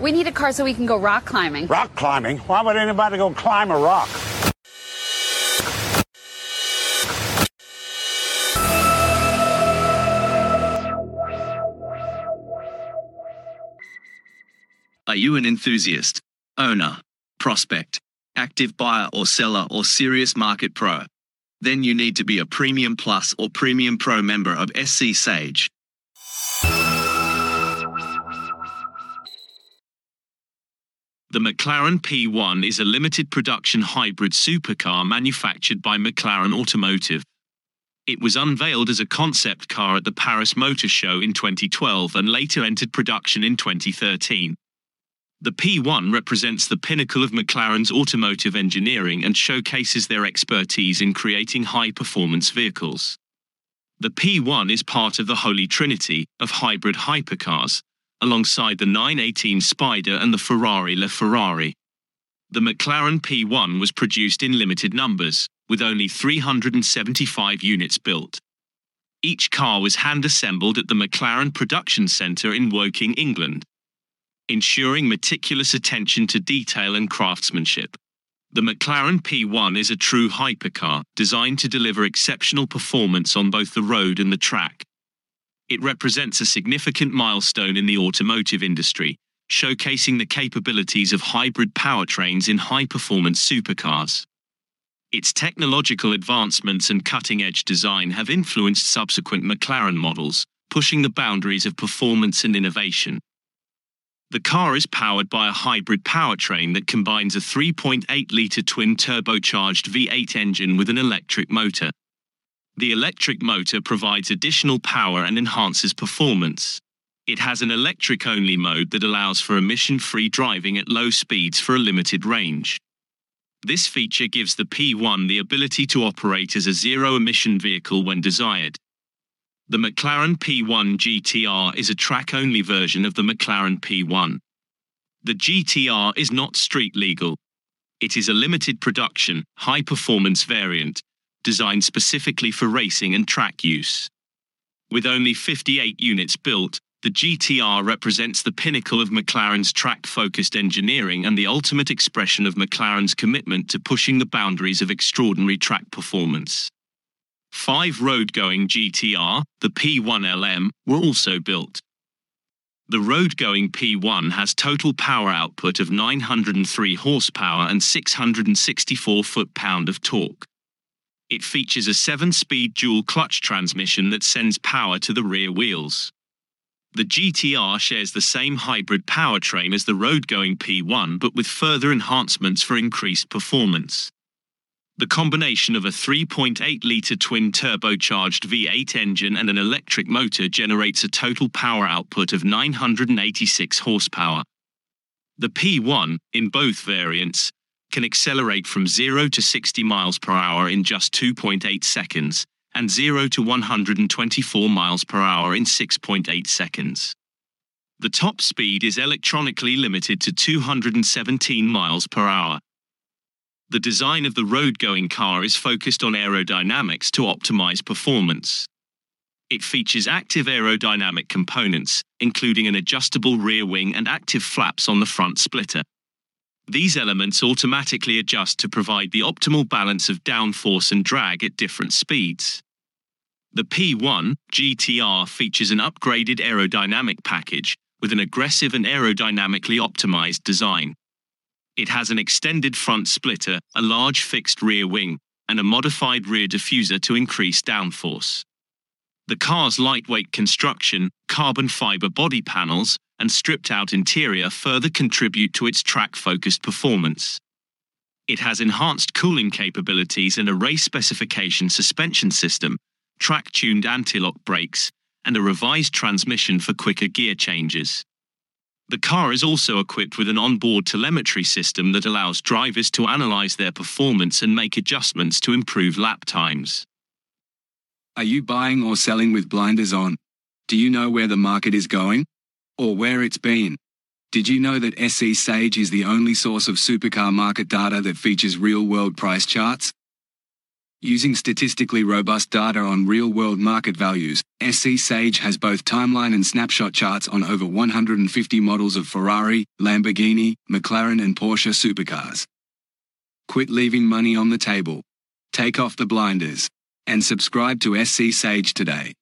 We need a car so we can go rock climbing. Rock climbing? Why would anybody go climb a rock? Are you an enthusiast, owner, prospect, active buyer or seller, or serious market pro? Then you need to be a Premium Plus or Premium Pro member of SC Sage. The McLaren P1 is a limited production hybrid supercar manufactured by McLaren Automotive. It was unveiled as a concept car at the Paris Motor Show in 2012 and later entered production in 2013. The P1 represents the pinnacle of McLaren's automotive engineering and showcases their expertise in creating high performance vehicles. The P1 is part of the Holy Trinity of hybrid hypercars, alongside the 918 Spyder and the Ferrari LaFerrari. The McLaren P1 was produced in limited numbers, with only 375 units built. Each car was hand assembled at the McLaren Production Centre in Woking, England, ensuring meticulous attention to detail and craftsmanship. The McLaren P1 is a true hypercar, designed to deliver exceptional performance on both the road and the track. It represents a significant milestone in the automotive industry, showcasing the capabilities of hybrid powertrains in high performance supercars. Its technological advancements and cutting edge design have influenced subsequent McLaren models, pushing the boundaries of performance and innovation. The car is powered by a hybrid powertrain that combines a 3.8 litre twin turbocharged V8 engine with an electric motor. The electric motor provides additional power and enhances performance. It has an electric only mode that allows for emission free driving at low speeds for a limited range. This feature gives the P1 the ability to operate as a zero emission vehicle when desired. The McLaren P1 GTR is a track only version of the McLaren P1. The GTR is not street legal. It is a limited production, high performance variant, designed specifically for racing and track use. With only 58 units built, the GTR represents the pinnacle of McLaren's track focused engineering and the ultimate expression of McLaren's commitment to pushing the boundaries of extraordinary track performance. Five road going GTR, the P1LM, were also built. The road going P1 has total power output of 903 horsepower and 664 foot pound of torque. It features a 7 speed dual clutch transmission that sends power to the rear wheels. The GTR shares the same hybrid powertrain as the road going P1 but with further enhancements for increased performance. The combination of a 3.8 litre twin turbocharged V8 engine and an electric motor generates a total power output of 986 horsepower. The P1, in both variants, can accelerate from 0 to 60 miles per hour in just 2.8 seconds and 0 to 124 miles per hour in 6.8 seconds. The top speed is electronically limited to 217 miles per hour. The design of the road going car is focused on aerodynamics to optimize performance. It features active aerodynamic components, including an adjustable rear wing and active flaps on the front splitter. These elements automatically adjust to provide the optimal balance of downforce and drag at different speeds. The P1 GTR features an upgraded aerodynamic package with an aggressive and aerodynamically optimized design. It has an extended front splitter, a large fixed rear wing, and a modified rear diffuser to increase downforce. The car's lightweight construction, carbon fiber body panels, and stripped out interior further contribute to its track focused performance. It has enhanced cooling capabilities and a race specification suspension system, track tuned anti lock brakes, and a revised transmission for quicker gear changes. The car is also equipped with an onboard telemetry system that allows drivers to analyze their performance and make adjustments to improve lap times. Are you buying or selling with blinders on? Do you know where the market is going? Or where it's been? Did you know that SC Sage is the only source of supercar market data that features real world price charts? Using statistically robust data on real world market values, SC Sage has both timeline and snapshot charts on over 150 models of Ferrari, Lamborghini, McLaren, and Porsche supercars. Quit leaving money on the table. Take off the blinders. And subscribe to SC Sage today.